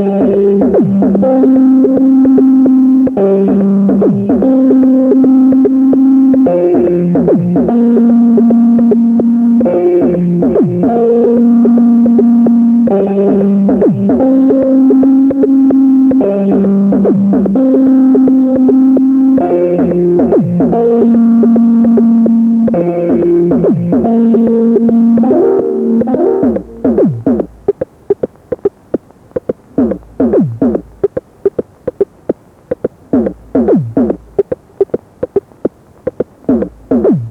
Thank you. you.